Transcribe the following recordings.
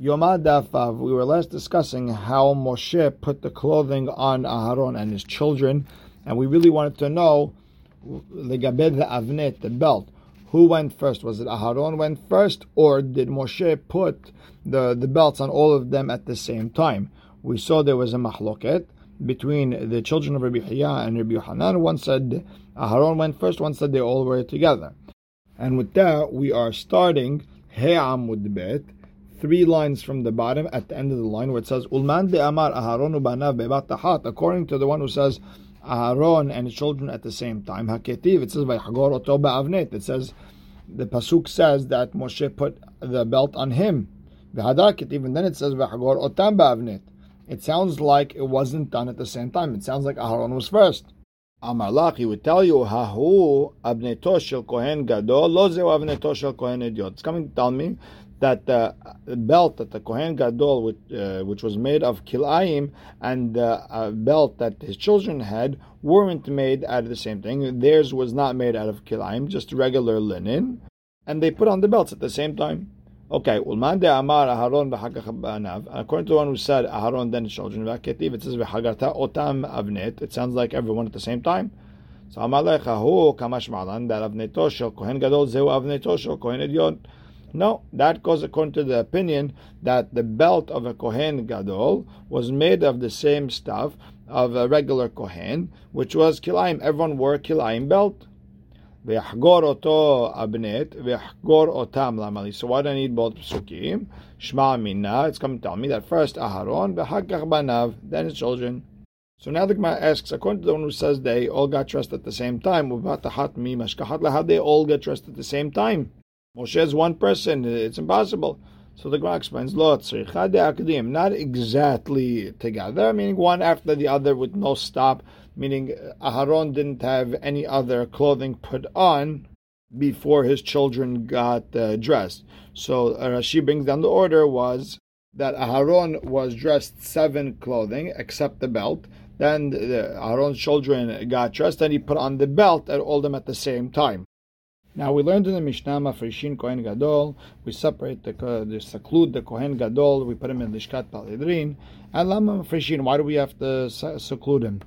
Yoma Daf Vav, we were last discussing how Moshe put the clothing on Aharon and his children, and we really wanted to know the Gabed the Avnet, the belt. Who went first? Was it Aharon went first, or did Moshe put the, the belts on all of them at the same time? We saw there was a mahloket between the children of Rabbi Hiya and Rabbi Yohanan. One said Aharon went first, one said they all were together. And with that, we are starting He'amud Bet, three lines from the bottom at the end of the line where it says Ulman de Amar Aharon banav according to the one who says Aharon and his children at the same time. Haketiv, it says Vayhagor oto ba'avnet. It says the pasuk says that Moshe put the belt on him. V'hadar Even then it says Vayhagor otam ba'avnet. It sounds like it wasn't done at the same time. It sounds like Aharon was first. Amar Lach, he would tell you, Hahu abneto shel kohen gadol, lo zeu shel kohen idiot. It's coming to tell me that the belt that the Kohen Gadol, which, uh, which was made of kilayim, and the uh, belt that his children had weren't made out of the same thing. Theirs was not made out of kilayim, just regular linen, and they put on the belts at the same time. Okay, Ulman According to one who said Aharon then his children it says otam avnet. It sounds like everyone at the same time. So Amar lechahu kamash that avneto Kohen Gadol zeu avneto Kohen Edion. No, that goes according to the opinion that the belt of a Kohen Gadol was made of the same stuff of a regular Kohen, which was kilayim. Everyone wore a kilayim belt. ויחגור אותו הבנט, ויחגור אותם למali. So why do I need both psukim? Shma mina, it's coming to tell me that first Aharon, ואחר banav, then his children. So now the Gemara asks, according to the one who says they all got dressed at the same time, how they all get dressed at the same time? Moshe is one person, it's impossible. So the Gemara explains, not exactly together, meaning one after the other with no stop meaning Aharon didn't have any other clothing put on before his children got uh, dressed. So Rashi brings down the order was that Aharon was dressed seven clothing except the belt. Then the, Aharon's children got dressed, and he put on the belt and all them at the same time. Now we learned in the Mishnah Mafrishin Kohen Gadol, we separate the, the seclude the Kohen Gadol, we put him in Lishkat Palidrin, and Lama Mafrishin, why do we have to seclude him?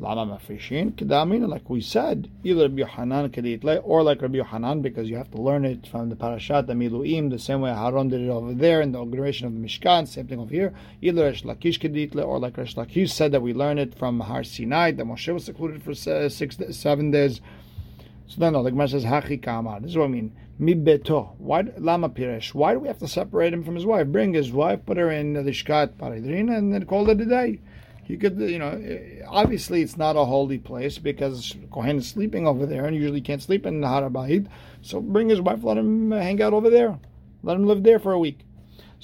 Lama mafrishin kedamin, like we said, either Rabbi Yohanan keditle or like Rabbi Yohanan, because you have to learn it from the parashat, the miluim, the same way Haron did it over there in the inauguration of the Mishkan, same thing over here. Either Resh Lakish keditle or like Resh Lakish said that we learn it from Har Sinai, that Moshe was secluded for six, seven days. So then, no, the Gemara says Hachi Kamar. This is what I mean. Mibeto. Why Lama Piresh? Why do we have to separate him from his wife? Bring his wife, put her in the Shkat Paridrin, and then call it a day. You could, you know, eh, obviously it's not a holy place because Kohen is sleeping over there and usually can't sleep in the Harabahid. So bring his wife, let him hang out over there. Let him live there for a week.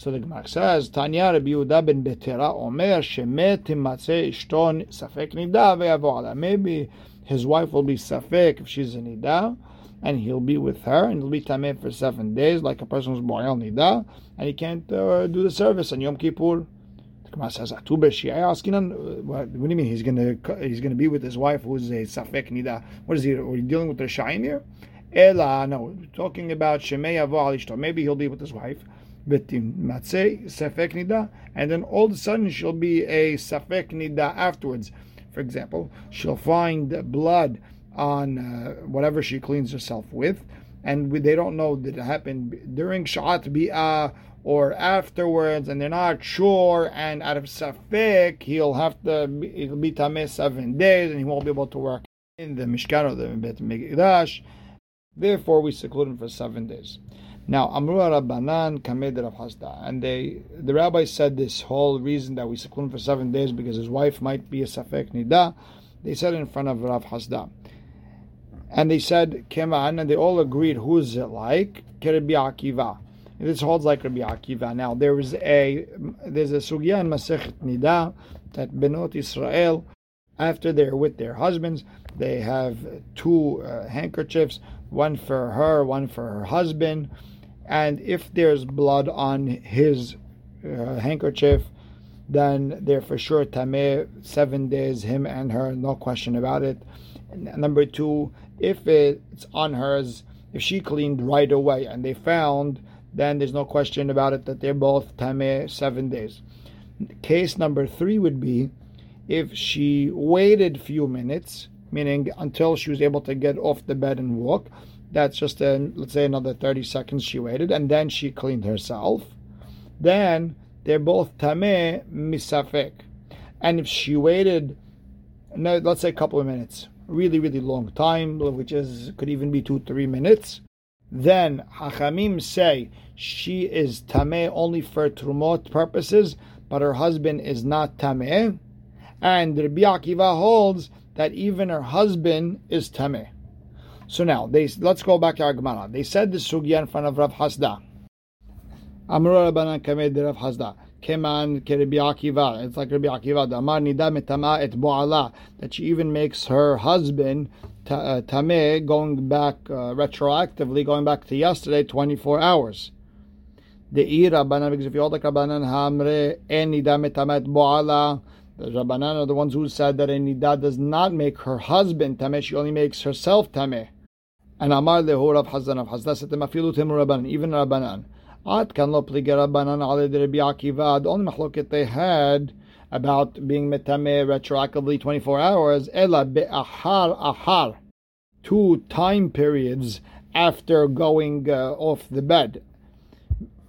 So the Gemara says, Tanya Rabbi Yehuda ben Betera Omer Shemet Timatze Ishton Safek Nida ve'avo Maybe his wife will be Safek if she's a Nida, and he'll be with her, and he'll be Tameh for seven days, like a person who's Boyal Nida, and he can't uh, do the service on Yom Kippur. The Gemara says, "Atu b'shi'ai What do you mean he's gonna he's gonna be with his wife who's a safek nida? What is he? Are you dealing with the shayim here? Ela, no, we're talking about shemei avo Maybe he'll be with his wife, betim matzei safek nida, and then all of a sudden she'll be a safek nida afterwards. For example, she'll find blood on uh, whatever she cleans herself with, and they don't know that it happened during Sha'at Bi'ah or afterwards, and they're not sure, and out of Safek, he'll have to, it'll be Tameh seven days, and he won't be able to work in the Mishkan or the Bet Mikdash. Therefore, we seclude him for seven days. Now, Amru Rabbanan Kamed Rav Hasda, and they, the rabbi said this whole reason that we him for seven days because his wife might be a Safek Nida. They said in front of Rav Hasda. And they said, Keman, and they all agreed, who is it like? Kerebi Akiva. This holds like Rabbi Akiva. Now there is a there's a sugya in Masechet Nida that Benot Israel, after they're with their husbands, they have two uh, handkerchiefs, one for her, one for her husband, and if there's blood on his uh, handkerchief, then they're for sure tameh seven days, him and her, no question about it. And number two, if it's on hers, if she cleaned right away and they found then there's no question about it that they're both tameh seven days. Case number three would be if she waited a few minutes, meaning until she was able to get off the bed and walk. That's just a, let's say another 30 seconds she waited, and then she cleaned herself. Then they're both tameh misafek. And if she waited, no, let's say a couple of minutes, really, really long time, which is could even be two, three minutes, then Hachamim say she is tameh only for trumot purposes, but her husband is not tameh. And Rabbi Akiva holds that even her husband is tameh. So now, they, let's go back to our Gemara. They said the sugya in front of Rav Hasda. Amru Rabbanan Kamed Rav Hasda. Keman Rabbi Akiva. It's like Rabbi Akiva. Amar Nida Metama et Boala. That she even makes her husband uh, Tameh going back uh, retroactively, going back to yesterday, 24 hours. The Rabbanan, because if you hold the Rabbanan Hamre, En Nida Metama et Boala. The Rabbanan are the ones who said that a Nida does not make her husband Tameh, she only makes herself Tameh. And Amar lehu Rav Hazan of Hazda said Mafilu Timur Rabbanan, even Rabbanan. Ad kan lo pliga Rabbanan ale Rabbi Akiva. The only machloket they had about being metame retroactively 24 hours, ela be'ahar ahar, two time periods after going uh, off the bed,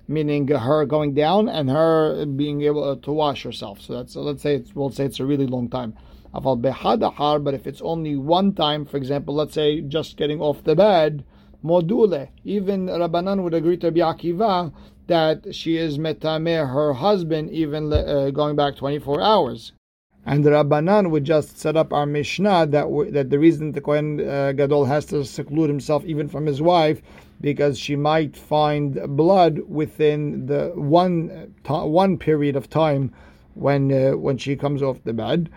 meaning her going down and her being able to wash herself. So that's let's say it's, we'll say it's a really long time. But if it's only one time, for example, let's say just getting off the bed, module. Even Rabbanan would agree to be Akiva that she is metameh her husband, even uh, going back 24 hours. And Rabbanan would just set up our Mishnah that w- that the reason the Kohen uh, Gadol has to seclude himself even from his wife because she might find blood within the one uh, one period of time when uh, when she comes off the bed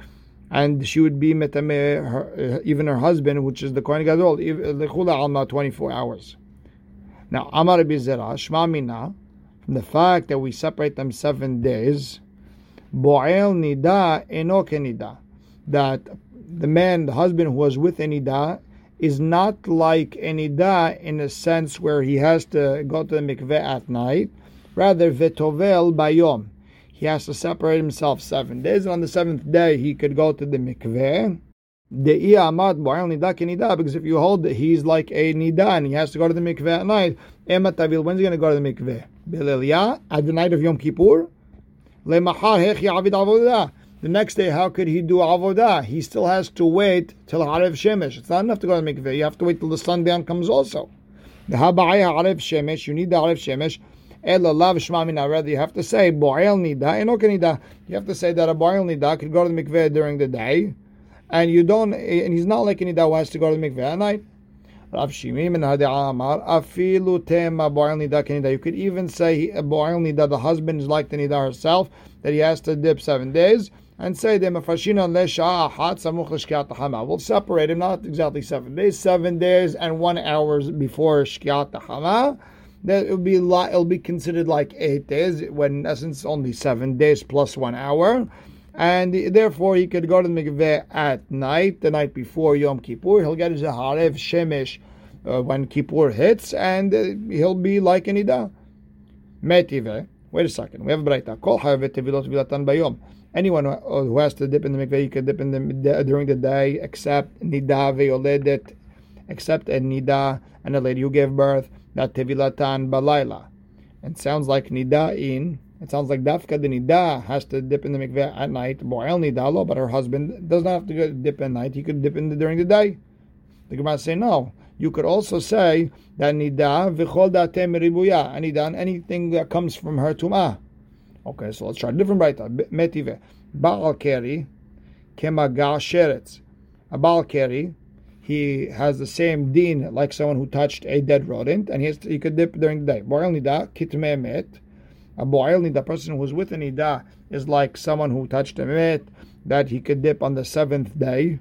and she would be metameh her, uh, even her husband, which is the Kohen Gadol, lechula alma 24 hours. Now, Amar Bizera, Shma Mina, from the fact that we separate them seven days, Bo'el Nida Eno Nida, that the man, the husband who was with a Nida, is not like a Nida in a sense where he has to go to the mikveh at night, rather Vetovel Bayom he has to separate himself seven days, and on the seventh day he could go to the mikveh. Because if you hold that he's like a nida and he has to go to the mikveh at night, when's he going to go to the mikveh? At the night of Yom Kippur? The next day, how could he do avodah? He still has to wait till Harev Shemesh. It's not enough to go to the mikveh. You have to wait till the sundown comes also. The Harev Shemesh, you need the Harev Shemesh. Ela lav shma Rather, you have to say bo'el nida eno nida. You have to say that a bo'el nida could go to the mikveh during the day, and you don't. And he's not like nida who has to go to the mikveh at night. Rav Shimim and Hadi Amar afilu tema bo'el nida kenida. You could even say bo'el nida. The husband is like the nida herself that he has to dip seven days. And say them mafashina lesha hat samuch l'shkiat hama. We'll separate him not exactly seven days, seven days and one hour before shkiat hama that it'll be it'll be considered like eight days when in essence only seven days plus one hour, and therefore he could go to the mikveh at night, the night before Yom Kippur. He'll get his harev shemesh uh, when Kippur hits, and uh, he'll be like an ida. Metive. Wait a second. We have a brayta. Kol tevilot vilatan bayom. Anyone who has to dip in the mikveh, he could dip in the during the day, except nida ve'oledet, except a nida and a lady who gave birth that tevilatan balayla. It sounds like nida'in. It sounds like dafka the nida has to dip in the mikveh at night. Bo'el nidalo, but her husband does not have to go dip at night. He could dip in the, during the day. The Gemara say no. You could also say that nida v'chol datem ribuya. Nida anything that comes from her tumah. Okay, so let's try a different brayta. Metive. Baal keri kemaga sheretz. A baal keri he has the same din like someone who touched a dead rodent, and he, has he could dip during the day. Bo'el nida kitme met. A bo'el nida, person who's with a nida, is like someone who touched a met that he could dip on the seventh day.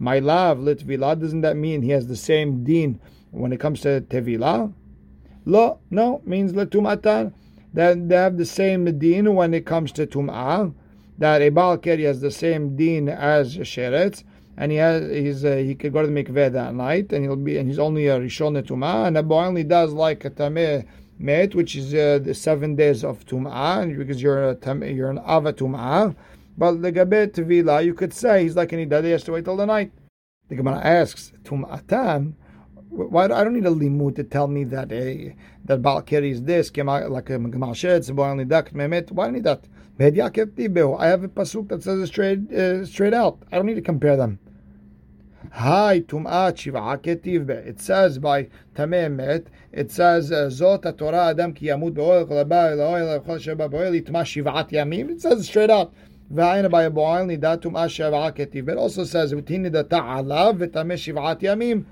My love, litvila, doesn't that mean he has the same din when it comes to tevila? Lo, no, means letumatan. That they have the same din when it comes to tum'ah. That a balkeri has the same din as sheretz and he has he's uh, he could go to the mikveh that night, and he'll be and he's only a rishon netuma, and Abu only does like a tameh met, which is uh, the seven days of tum'ah, because you're a, you're an ava tum'ah. But the gabet tevila, you could say he's like an idadi, he has to wait till the night. The Gemara asks, tum'atan, why I don't need a limud to tell me that a uh, that Balkiri is this, like a Gemal Shed, only that Mehmet. Why do I need that? I have a pasuk that says it straight uh, straight out. I don't need to compare them. Hi tum'at shiv'a ketiv It says by tamemet. It says uh, zot Torah adam ki yamut be'oil kolaba eloil chol sheba be'oil itma shiv'at yamim. It says straight out. By bo'oil nida tum'at shiv'a ketiv. It also says v'tini da ta'alav v'tameh shiv'at yamim.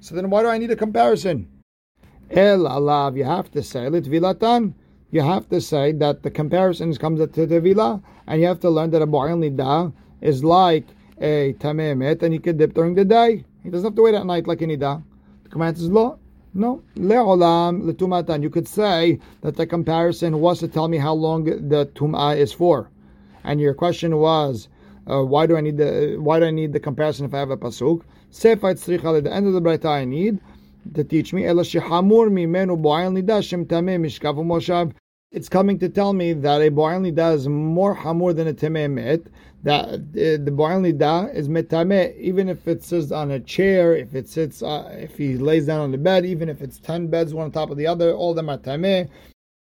So then why do I need a comparison? El alav, you have to say lit vilatan. You have to say that the comparison comes to tevila, and you have to learn that a bo'il nida is like a tamemet, and he can dip during the day. He doesn't have to wait at night like a nida. The command is law. No, le'olam letumatan. You could say that the comparison was to tell me how long the tum'ah is for, and your question was, uh, why do I need the why do I need the comparison if I have a pasuk? Sefat tzricha at the end of the brayta I need to teach me. Ela shehamur mimenu bo'ayel nida shem tameh mishkav moshav. It's coming to tell me that a bo'ayel nida is more hamur than a tameh met. That uh, the bo'ayel nida is metame even if it sits on a chair, if it sits, uh, if he lays down on the bed, even if it's ten beds one on top of the other, all of them are tameh.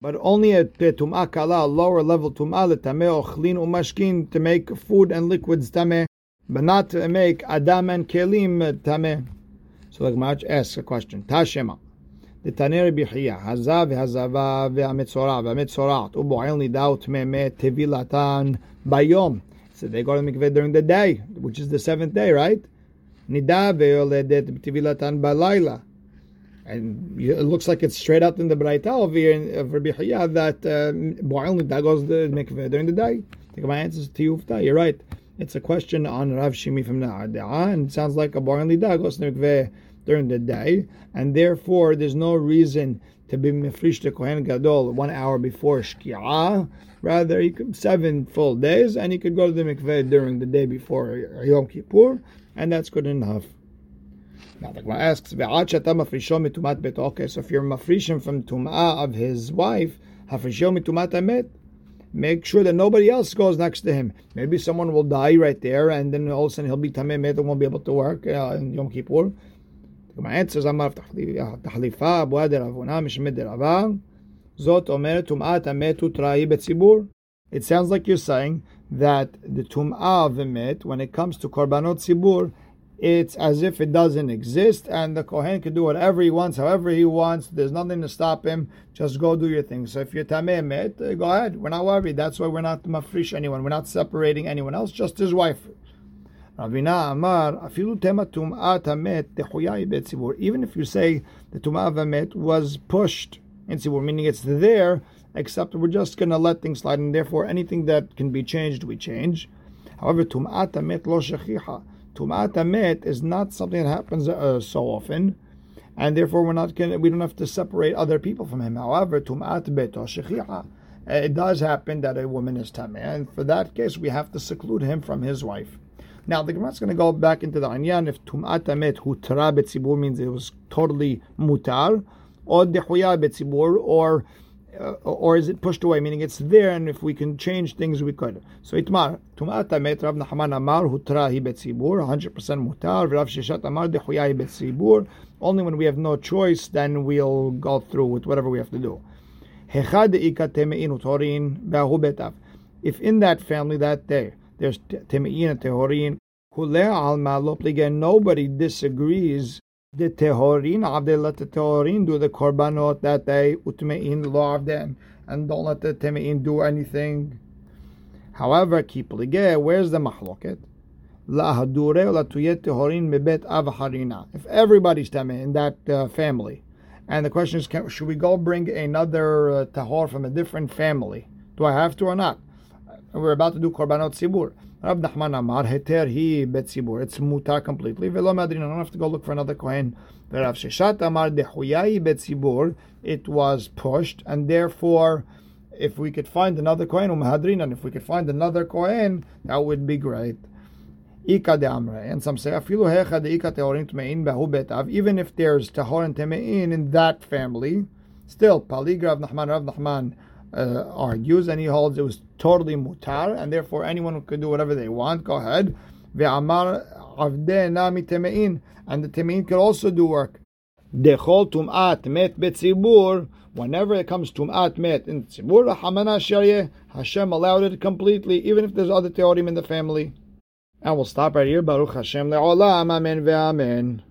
But only a tum'ah kala, lower level tum'ah, the tameh ochlin umashkin, to make food and liquids tameh but not to make Adam and Kelim Tameh. So the Gemara asks a question. Tashema. The Tanir Bichia, Hazav, Hazava, Ve'ametzora, Ve'ametzorat, Ubo'el Nidao Tmeme Tevilatan Bayom. So they go to the mikveh during the day, which is the seventh day, right? Nida ve'oledet Tevilatan Balayla. And it looks like it's straight out in the Braita over here in Rabbi Chaya that uh, Bo'el Nida goes to the mikveh during the day. Think my answer is Tiyufta. You're right. It's a question on Rav Shimi from Nehardea, and it sounds like a Bar Lida goes to mikveh during the day, and therefore there's no reason to be mefrish to Kohen Gadol one hour before Shki'ah. Rather, he could seven full days, and he could go to the mikveh during the day before Yom Kippur, and that's good enough. Now the Gemara asks, Okay, so if you're mafrishim from tum'ah of his wife, hafrishom mitumat amet, make sure that nobody else goes next to him. Maybe someone will die right there, and then all of a sudden he'll be tameh and won't be able to work uh, in Yom Kippur. My answer is Amar תחליפה, בואה דרבונה, משמד דרבה, זאת אומרת טומאת המת תראי בציבור. It sounds like you're saying that the tum'ah of the met, when it comes to korbanot tzibur, it's as if it doesn't exist, and the Kohen can do whatever he wants, however he wants. There's nothing to stop him. Just go do your thing. So if you're Tameh Met, uh, go ahead. We're not worried. That's why we're not mafrish anyone. We're not separating anyone else, just his wife. Ravina Amar, afilu. Even if you say the tum'at hamet was pushed in tzibur, meaning it's there, except we're just going to let things slide, and therefore anything that can be changed, we change. However, tum'at hamet lo shechicha. Tumat is not something that happens uh, so often, and therefore we're not going we don't have to separate other people from him. However, Tumat Beto Shechicha, it does happen that a woman is tameh, and for that case we have to seclude him from his wife. Now the Gemara is going to go back into the anyan if tumat amet hutra betzibur means it was totally mutar, or dehuya betzibur, or uh, or is it pushed away? Meaning it's there, and if we can change things, we could. So itmar tumat amet Rav Nachman Amar hutra hi betzibur, 100% mutar. Rav Sheshet Amar dechuya betzibur. Only when we have no choice, then we'll go through with whatever we have to do. Behaobetav. If in that family that day there's temein and tehorin, nobody disagrees the tehorin, avde let the tehorin do the korbanot that day, utmein of them, and don't let the temein do anything. However, keep lige, where's the mahloket? If everybody's teme in that uh, family, and the question is, can, should we go bring another uh, tahor from a different family? Do I have to or not? We're about to do korbanot sibur. Rab Nachman Amar, Heter hi betzibur. It's mutar completely. Velo madrin. I don't have to go look for another kohen. Rav Sheshet Amar dehuyai betzibur. It was pushed, and therefore, if we could find another kohen umhadrin, and if we could find another kohen, that would be great. Ika de Amre, and some say afilu hecha de ika teorin tmein behu betav. Even if there's tahor and temein in that family, Still, Paligra Rav Nachman, Rav Nachman uh, argues, and he holds it was totally mutar, and therefore anyone could do whatever they want. Go ahead. Ve'amar avde nami temein, and the temein could also do work. Dechol tum'at met betzibur. Whenever it comes tum'at met in tzibur, hamana Hashem allowed it completely, even if there's other teorim in the family. And we'll stop right here. Baruch Hashem le'olam. Amen ve'amen.